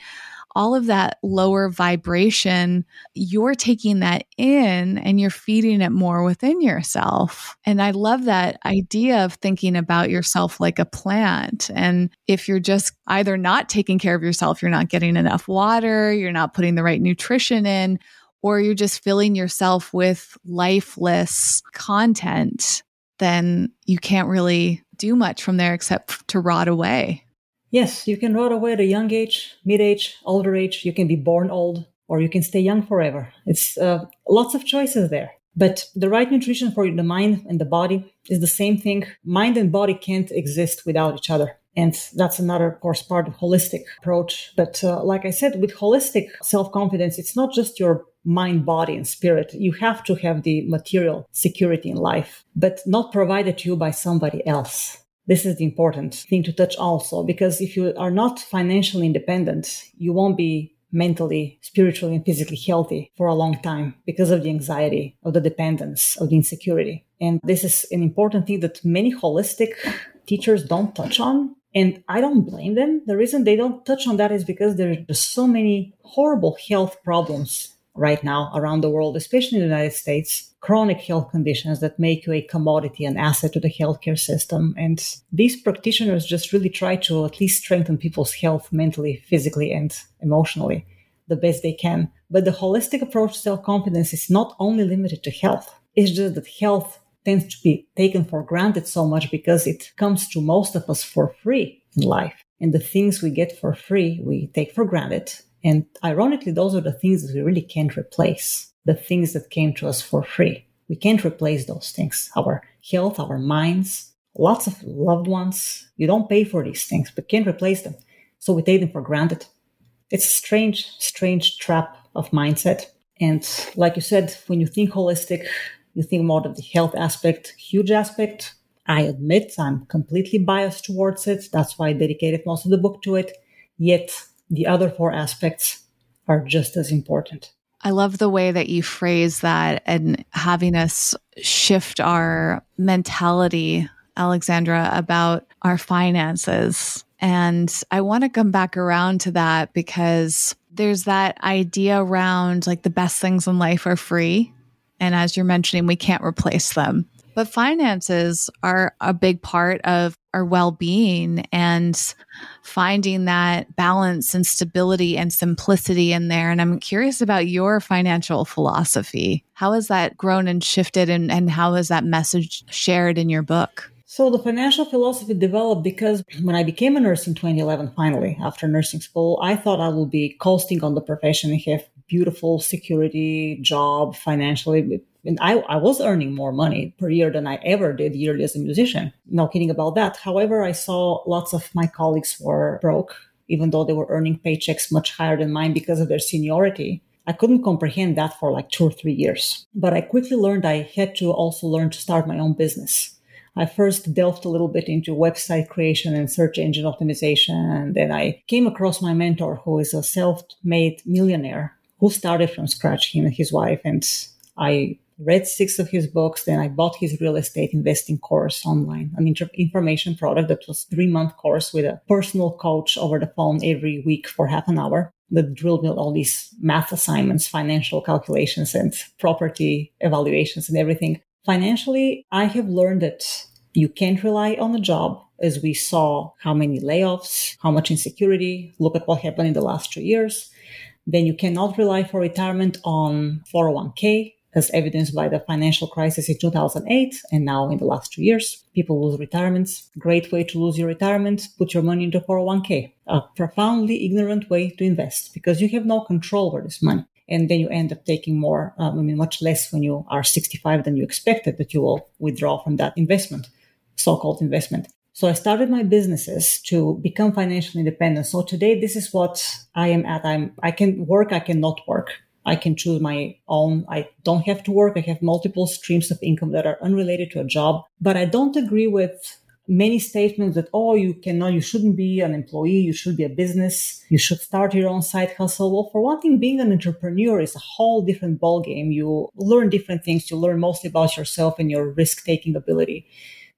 Speaker 1: all of that lower vibration, you're taking that in and you're feeding it more within yourself. And I love that idea of thinking about yourself like a plant. And if you're just either not taking care of yourself, you're not getting enough water, you're not putting the right nutrition in, or you're just filling yourself with lifeless content, then you can't really do much from there except to rot away.
Speaker 2: Yes, you can rot away at a young age, mid age, older age. You can be born old or you can stay young forever. It's uh, lots of choices there. But the right nutrition for the mind and the body is the same thing. Mind and body can't exist without each other. And that's another, of course, part of holistic approach. But uh, like I said, with holistic self-confidence, it's not just your mind, body, and spirit. You have to have the material security in life, but not provided to you by somebody else. This is the important thing to touch also, because if you are not financially independent, you won't be mentally, spiritually, and physically healthy for a long time because of the anxiety, of the dependence, of the insecurity. And this is an important thing that many holistic teachers don't touch on. And I don't blame them. The reason they don't touch on that is because there's just so many horrible health problems right now around the world, especially in the United States, chronic health conditions that make you a commodity, an asset to the healthcare system. And these practitioners just really try to at least strengthen people's health mentally, physically, and emotionally the best they can. But the holistic approach to self confidence is not only limited to health. It's just that health tends to be taken for granted so much because it comes to most of us for free in life. And the things we get for free, we take for granted. And ironically, those are the things that we really can't replace. The things that came to us for free. We can't replace those things. Our health, our minds, lots of loved ones. You don't pay for these things, but can't replace them. So we take them for granted. It's a strange, strange trap of mindset. And like you said, when you think holistic, you think more of the health aspect, huge aspect. I admit I'm completely biased towards it. That's why I dedicated most of the book to it. Yet the other four aspects are just as important.
Speaker 1: I love the way that you phrase that and having us shift our mentality, Alexandra, about our finances. And I want to come back around to that because there's that idea around like the best things in life are free. And as you're mentioning, we can't replace them. But finances are a big part of our well being and finding that balance and stability and simplicity in there. And I'm curious about your financial philosophy. How has that grown and shifted, and, and how is that message shared in your book?
Speaker 2: So the financial philosophy developed because when I became a nurse in 2011, finally, after nursing school, I thought I would be coasting on the profession and have beautiful security job financially and I, I was earning more money per year than I ever did yearly as a musician. No kidding about that. However, I saw lots of my colleagues were broke, even though they were earning paychecks much higher than mine because of their seniority. I couldn't comprehend that for like two or three years. But I quickly learned I had to also learn to start my own business. I first delved a little bit into website creation and search engine optimization. And then I came across my mentor, who is a self made millionaire who started from scratch, him and his wife. And I read six of his books. Then I bought his real estate investing course online, an inter- information product that was three month course with a personal coach over the phone every week for half an hour that drilled me all these math assignments, financial calculations and property evaluations and everything. Financially, I have learned that you can't rely on a job as we saw how many layoffs, how much insecurity. Look at what happened in the last two years. Then you cannot rely for retirement on 401k as evidenced by the financial crisis in 2008 and now in the last two years. People lose retirements. Great way to lose your retirement. Put your money into 401k. A profoundly ignorant way to invest because you have no control over this money. And then you end up taking more, um, I mean, much less when you are 65 than you expected that you will withdraw from that investment, so-called investment. So I started my businesses to become financially independent. So today, this is what I am at. I'm, I can work, I cannot work. I can choose my own. I don't have to work. I have multiple streams of income that are unrelated to a job. But I don't agree with many statements that, oh, you cannot, you shouldn't be an employee. You should be a business. You should start your own side hustle. Well, for one thing, being an entrepreneur is a whole different ballgame. You learn different things. You learn mostly about yourself and your risk taking ability.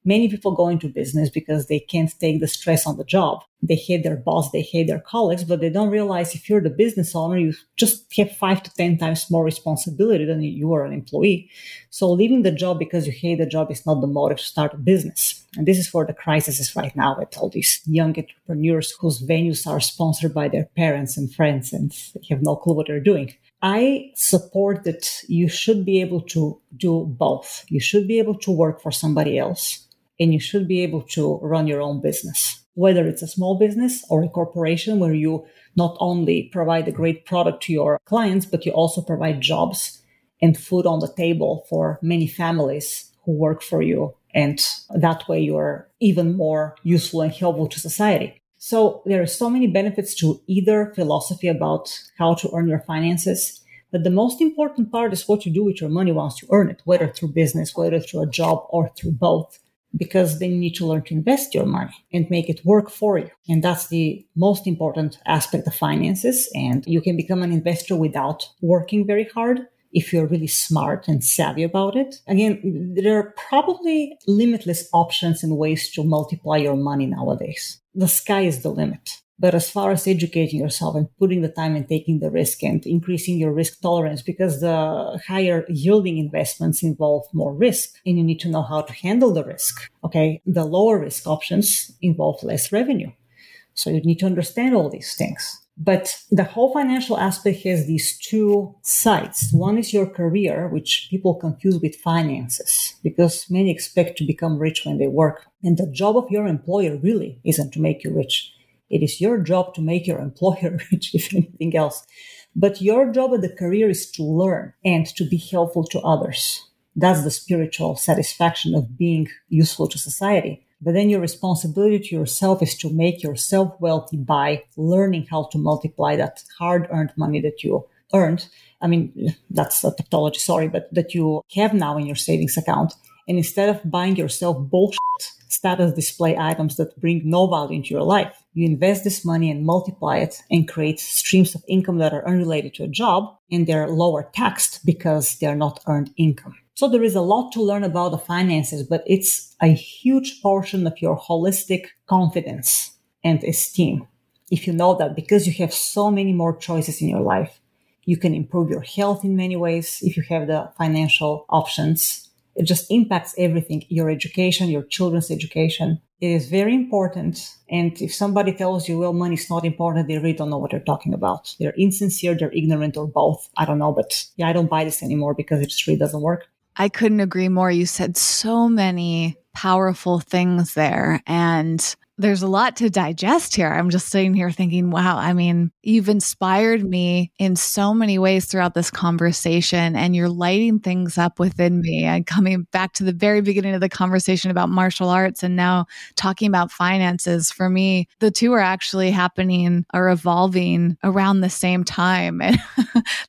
Speaker 2: Many people go into business because they can't take the stress on the job. They hate their boss, they hate their colleagues, but they don't realize if you're the business owner, you just have five to 10 times more responsibility than you are an employee. So leaving the job because you hate the job is not the motive to start a business. And this is where the crisis is right now with all these young entrepreneurs whose venues are sponsored by their parents and friends and they have no clue what they're doing. I support that you should be able to do both. You should be able to work for somebody else and you should be able to run your own business, whether it's a small business or a corporation where you not only provide a great product to your clients, but you also provide jobs and food on the table for many families who work for you. And that way you're even more useful and helpful to society. So there are so many benefits to either philosophy about how to earn your finances. But the most important part is what you do with your money once you earn it, whether through business, whether through a job or through both because then you need to learn to invest your money and make it work for you. And that's the most important aspect of finances. And you can become an investor without working very hard if you're really smart and savvy about it. Again, there are probably limitless options and ways to multiply your money nowadays. The sky is the limit. But as far as educating yourself and putting the time and taking the risk and increasing your risk tolerance, because the higher yielding investments involve more risk and you need to know how to handle the risk. Okay. The lower risk options involve less revenue. So you need to understand all these things. But the whole financial aspect has these two sides. One is your career, which people confuse with finances because many expect to become rich when they work. And the job of your employer really isn't to make you rich. It is your job to make your employer rich, if anything else. But your job at the career is to learn and to be helpful to others. That's the spiritual satisfaction of being useful to society. But then your responsibility to yourself is to make yourself wealthy by learning how to multiply that hard earned money that you earned. I mean, that's a tautology, sorry, but that you have now in your savings account. And instead of buying yourself bullshit status display items that bring no value into your life, you invest this money and multiply it and create streams of income that are unrelated to a job and they're lower taxed because they're not earned income. So there is a lot to learn about the finances, but it's a huge portion of your holistic confidence and esteem. If you know that because you have so many more choices in your life, you can improve your health in many ways if you have the financial options. It just impacts everything, your education, your children's education. It is very important. And if somebody tells you, well, money is not important, they really don't know what they're talking about. They're insincere, they're ignorant, or both. I don't know, but yeah, I don't buy this anymore because it just really doesn't work.
Speaker 1: I couldn't agree more. You said so many powerful things there. And there's a lot to digest here. I'm just sitting here thinking, wow, I mean, you've inspired me in so many ways throughout this conversation, and you're lighting things up within me. And coming back to the very beginning of the conversation about martial arts and now talking about finances, for me, the two are actually happening or evolving around the same time. And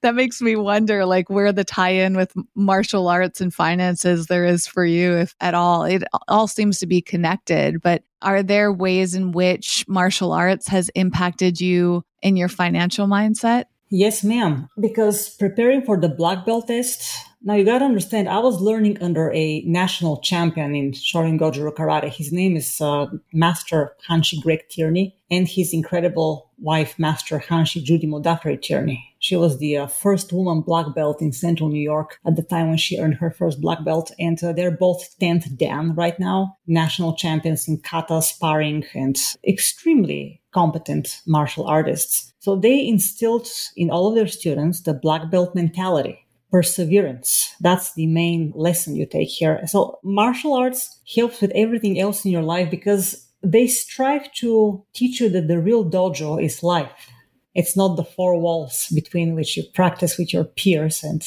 Speaker 1: that makes me wonder, like, where the tie in with martial arts and finances there is for you, if at all. It all seems to be connected, but are there ways in which martial arts has impacted you in your financial mindset?
Speaker 2: Yes, ma'am. Because preparing for the black belt test, now you gotta understand, I was learning under a national champion in Shorin Goju Karate. His name is uh, Master Hanshi Greg Tierney and his incredible wife, Master Hanshi Judy Modafferi Tierney. She was the uh, first woman black belt in central New York at the time when she earned her first black belt. And uh, they're both 10th Dan right now, national champions in kata sparring and extremely competent martial artists. So they instilled in all of their students the black belt mentality perseverance. That's the main lesson you take here. So martial arts helps with everything else in your life because they strive to teach you that the real dojo is life. It's not the four walls between which you practice with your peers and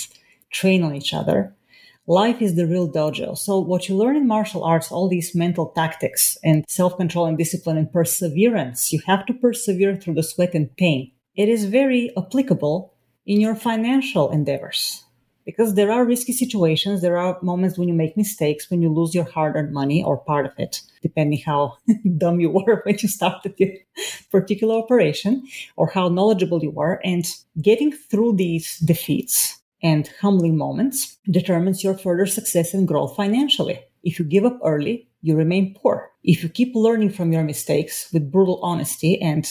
Speaker 2: train on each other. Life is the real dojo. So what you learn in martial arts, all these mental tactics and self-control and discipline and perseverance, you have to persevere through the sweat and pain. It is very applicable in your financial endeavors because there are risky situations. There are moments when you make mistakes, when you lose your hard earned money or part of it, depending how dumb you were when you started the particular operation or how knowledgeable you were. And getting through these defeats and humbling moments determines your further success and growth financially. If you give up early, you remain poor. If you keep learning from your mistakes with brutal honesty and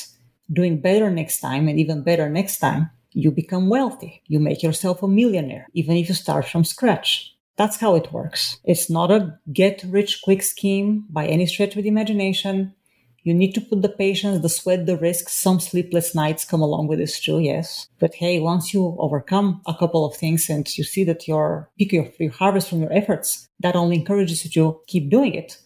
Speaker 2: doing better next time and even better next time, you become wealthy. You make yourself a millionaire, even if you start from scratch. That's how it works. It's not a get rich quick scheme by any stretch of the imagination. You need to put the patience, the sweat, the risk. Some sleepless nights come along with this too, yes. But hey, once you overcome a couple of things and you see that you're picking your harvest from your efforts, that only encourages you to keep doing it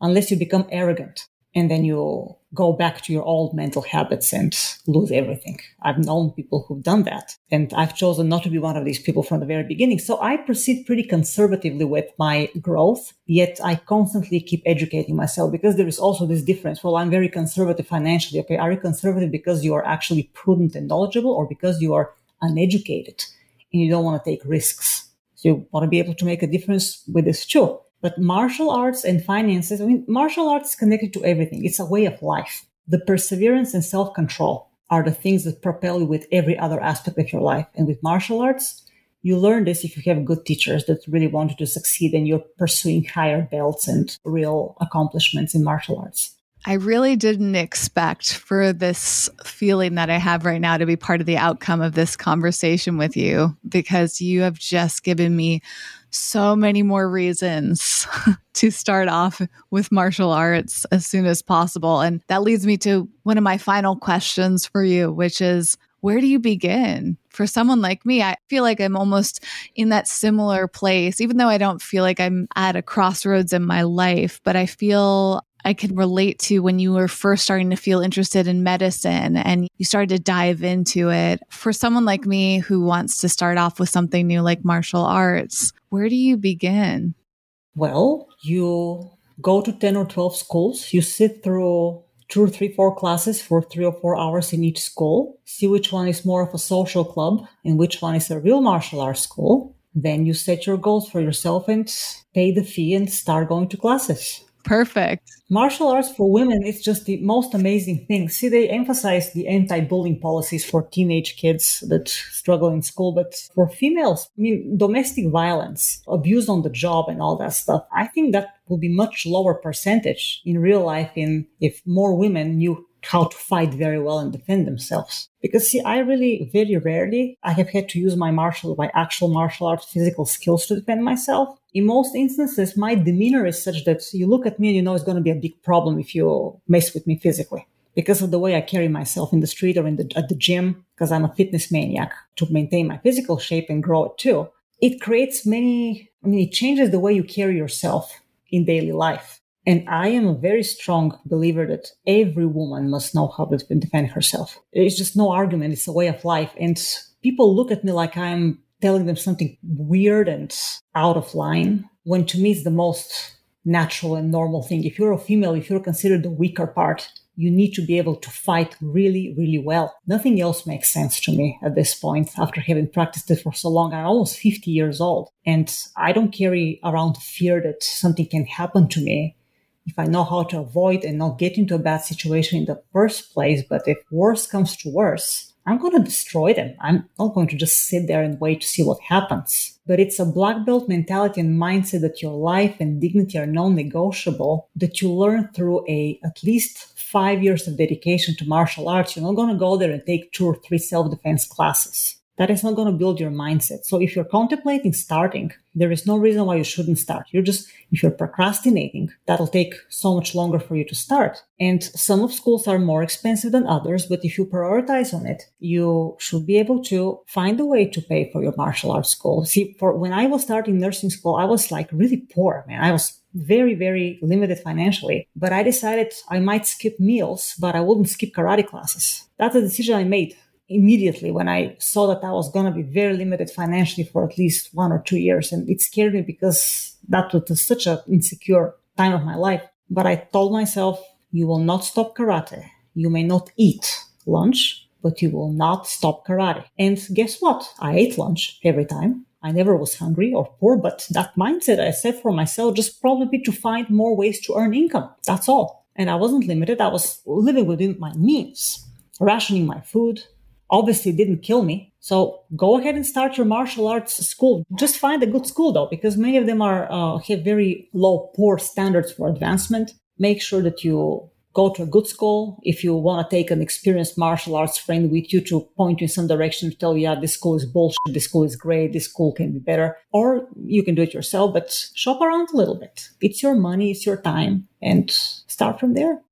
Speaker 2: unless you become arrogant and then you go back to your old mental habits and lose everything. I've known people who've done that. And I've chosen not to be one of these people from the very beginning. So I proceed pretty conservatively with my growth, yet I constantly keep educating myself because there is also this difference. Well, I'm very conservative financially. Okay. Are you conservative because you are actually prudent and knowledgeable or because you are uneducated and you don't want to take risks? So you want to be able to make a difference with this too. But martial arts and finances, I mean, martial arts is connected to everything. It's a way of life. The perseverance and self control are the things that propel you with every other aspect of your life. And with martial arts, you learn this if you have good teachers that really want you to succeed and you're pursuing higher belts and real accomplishments in martial arts.
Speaker 1: I really didn't expect for this feeling that I have right now to be part of the outcome of this conversation with you because you have just given me so many more reasons to start off with martial arts as soon as possible. And that leads me to one of my final questions for you, which is where do you begin? For someone like me, I feel like I'm almost in that similar place, even though I don't feel like I'm at a crossroads in my life, but I feel I can relate to when you were first starting to feel interested in medicine and you started to dive into it. For someone like me who wants to start off with something new like martial arts, where do you begin?
Speaker 2: Well, you go to 10 or 12 schools, you sit through two or three, four classes for three or four hours in each school, see which one is more of a social club and which one is a real martial arts school. Then you set your goals for yourself and pay the fee and start going to classes.
Speaker 1: Perfect.
Speaker 2: Martial arts for women is just the most amazing thing. See, they emphasize the anti-bullying policies for teenage kids that struggle in school, but for females, I mean, domestic violence, abuse on the job and all that stuff, I think that will be much lower percentage in real life in if more women knew how to fight very well and defend themselves. Because see, I really very rarely I have had to use my martial, my actual martial arts physical skills to defend myself. In most instances, my demeanor is such that you look at me and you know it's going to be a big problem if you mess with me physically. Because of the way I carry myself in the street or in the, at the gym, because I'm a fitness maniac to maintain my physical shape and grow it too. It creates many, I mean, it changes the way you carry yourself in daily life. And I am a very strong believer that every woman must know how to defend herself. It's just no argument. It's a way of life. And people look at me like I'm telling them something weird and out of line, when to me it's the most natural and normal thing. If you're a female, if you're considered the weaker part, you need to be able to fight really, really well. Nothing else makes sense to me at this point after having practiced it for so long. I'm almost 50 years old and I don't carry around fear that something can happen to me if I know how to avoid and not get into a bad situation in the first place. But if worse comes to worse, I'm going to destroy them. I'm not going to just sit there and wait to see what happens. But it's a black belt mentality and mindset that your life and dignity are non-negotiable that you learn through a at least five years of dedication to martial arts. You're not going to go there and take two or three self-defense classes that is not going to build your mindset. So if you're contemplating starting, there is no reason why you shouldn't start. You're just, if you're procrastinating, that'll take so much longer for you to start. And some of schools are more expensive than others, but if you prioritize on it, you should be able to find a way to pay for your martial arts school. See, for when I was starting nursing school, I was like really poor, man. I was very, very limited financially, but I decided I might skip meals, but I wouldn't skip karate classes. That's a decision I made immediately when I saw that I was going to be very limited financially for at least one or two years. And it scared me because that was such an insecure time of my life. But I told myself, you will not stop karate. You may not eat lunch, but you will not stop karate. And guess what? I ate lunch every time. I never was hungry or poor, but that mindset I set for myself just probably to find more ways to earn income. That's all. And I wasn't limited. I was living within my means, rationing my food, obviously didn't kill me. So go ahead and start your martial arts school. Just find a good school though, because many of them are uh, have very low, poor standards for advancement. Make sure that you go to a good school. If you want to take an experienced martial arts friend with you to point you in some direction to tell you, yeah, this school is bullshit, this school is great, this school can be better. Or you can do it yourself, but shop around a little bit. It's your money, it's your time, and start from there.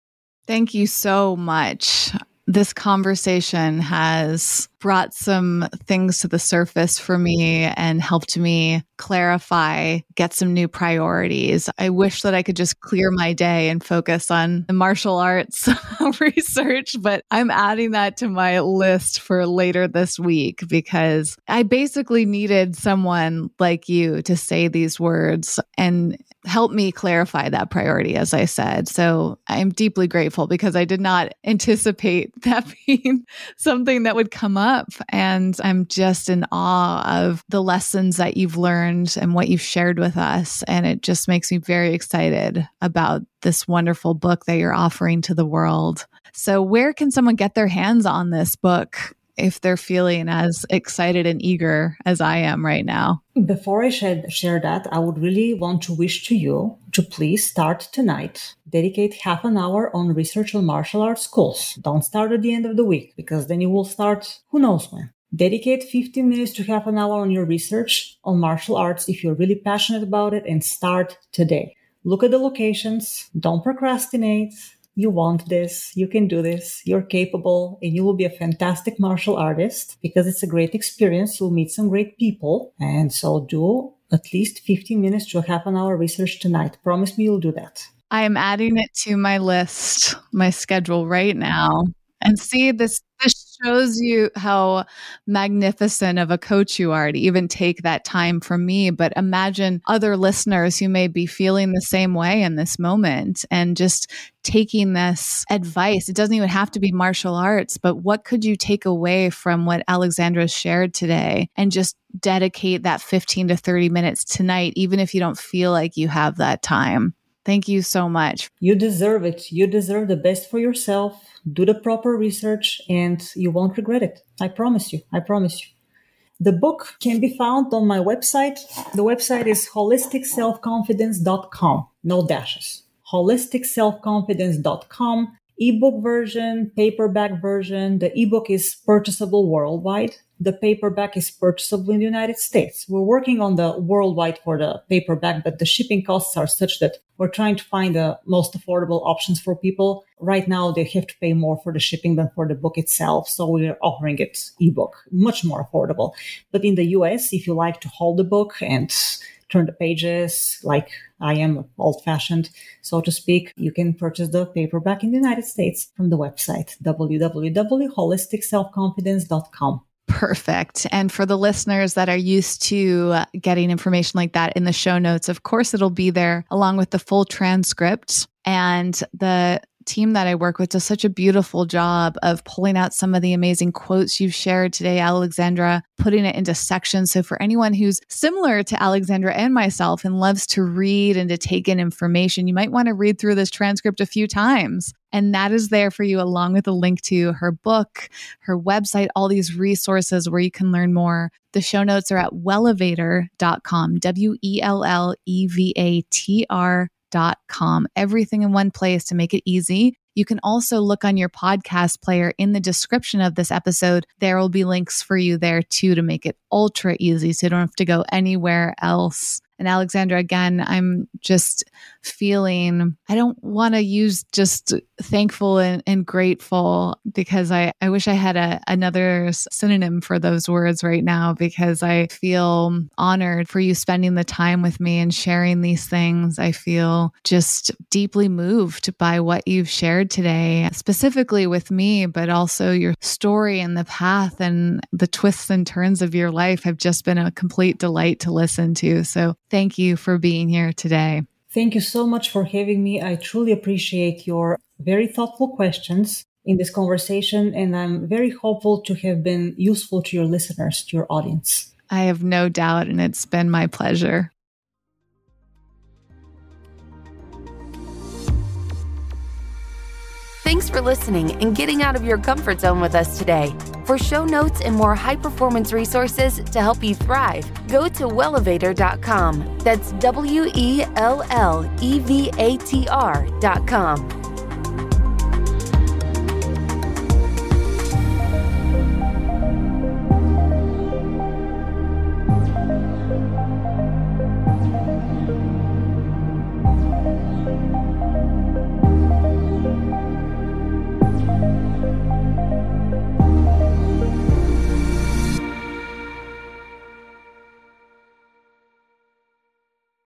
Speaker 1: Thank you so much this conversation has brought some things to the surface for me and helped me clarify, get some new priorities. I wish that I could just clear my day and focus on the martial arts research, but I'm adding that to my list for later this week because I basically needed someone like you to say these words and helped me clarify that priority, as I said. So I'm deeply grateful because I did not anticipate that being something that would come up. And I'm just in awe of the lessons that you've learned and what you've shared with us. And it just makes me very excited about this wonderful book that you're offering to the world. So, where can someone get their hands on this book? If they're feeling as excited and eager as I am right now.
Speaker 2: Before I share that, I would really want to wish to you to please start tonight. Dedicate half an hour on research on martial arts schools. Don't start at the end of the week because then you will start who knows when. Dedicate 15 minutes to half an hour on your research on martial arts if you're really passionate about it and start today. Look at the locations. Don't procrastinate you want this, you can do this, you're capable, and you will be a fantastic martial artist because it's a great experience. You'll meet some great people. And so do at least 15 minutes to a half an hour research tonight. Promise me you'll do that.
Speaker 1: I am adding it to my list, my schedule right now. And see, this this shows you how magnificent of a coach you are to even take that time from me. But imagine other listeners who may be feeling the same way in this moment and just taking this advice. It doesn't even have to be martial arts, but what could you take away from what Alexandra shared today and just dedicate that 15 to 30 minutes tonight, even if you don't feel like you have that time? Thank you so much.
Speaker 2: You deserve it. You deserve the best for yourself do the proper research and you won't regret it. I promise you. I promise you. The book can be found on my website. The website is holisticselfconfidence.com. No dashes. holisticselfconfidence.com ebook version, paperback version. The ebook is purchasable worldwide. The paperback is purchasable in the United States. We're working on the worldwide for the paperback, but the shipping costs are such that we're trying to find the most affordable options for people. Right now, they have to pay more for the shipping than for the book itself. So we're offering it ebook, much more affordable. But in the US, if you like to hold the book and turn the pages like I am old fashioned, so to speak. You can purchase the paperback in the United States from the website www.holisticselfconfidence.com.
Speaker 1: Perfect. And for the listeners that are used to getting information like that in the show notes, of course, it'll be there along with the full transcript and the team that I work with does such a beautiful job of pulling out some of the amazing quotes you've shared today, Alexandra, putting it into sections. So, for anyone who's similar to Alexandra and myself and loves to read and to take in information, you might want to read through this transcript a few times. And that is there for you, along with a link to her book, her website, all these resources where you can learn more. The show notes are at wellevatr.com, W E L L E V A T R com. Everything in one place to make it easy. You can also look on your podcast player in the description of this episode. There will be links for you there too to make it ultra easy so you don't have to go anywhere else. And Alexandra, again, I'm just feeling, I don't want to use just thankful and, and grateful because I, I wish I had a, another synonym for those words right now because I feel honored for you spending the time with me and sharing these things. I feel just deeply moved by what you've shared today, specifically with me, but also your story and the path and the twists and turns of your life have just been a complete delight to listen to. So thank you for being here today.
Speaker 2: Thank you so much for having me. I truly appreciate your very thoughtful questions in this conversation, and I'm very hopeful to have been useful to your listeners, to your audience.
Speaker 1: I have no doubt, and it's been my pleasure.
Speaker 3: Thanks for listening and getting out of your comfort zone with us today. For show notes and more high performance resources to help you thrive, go to wellevatr.com. That's W E L L E V A T R.com.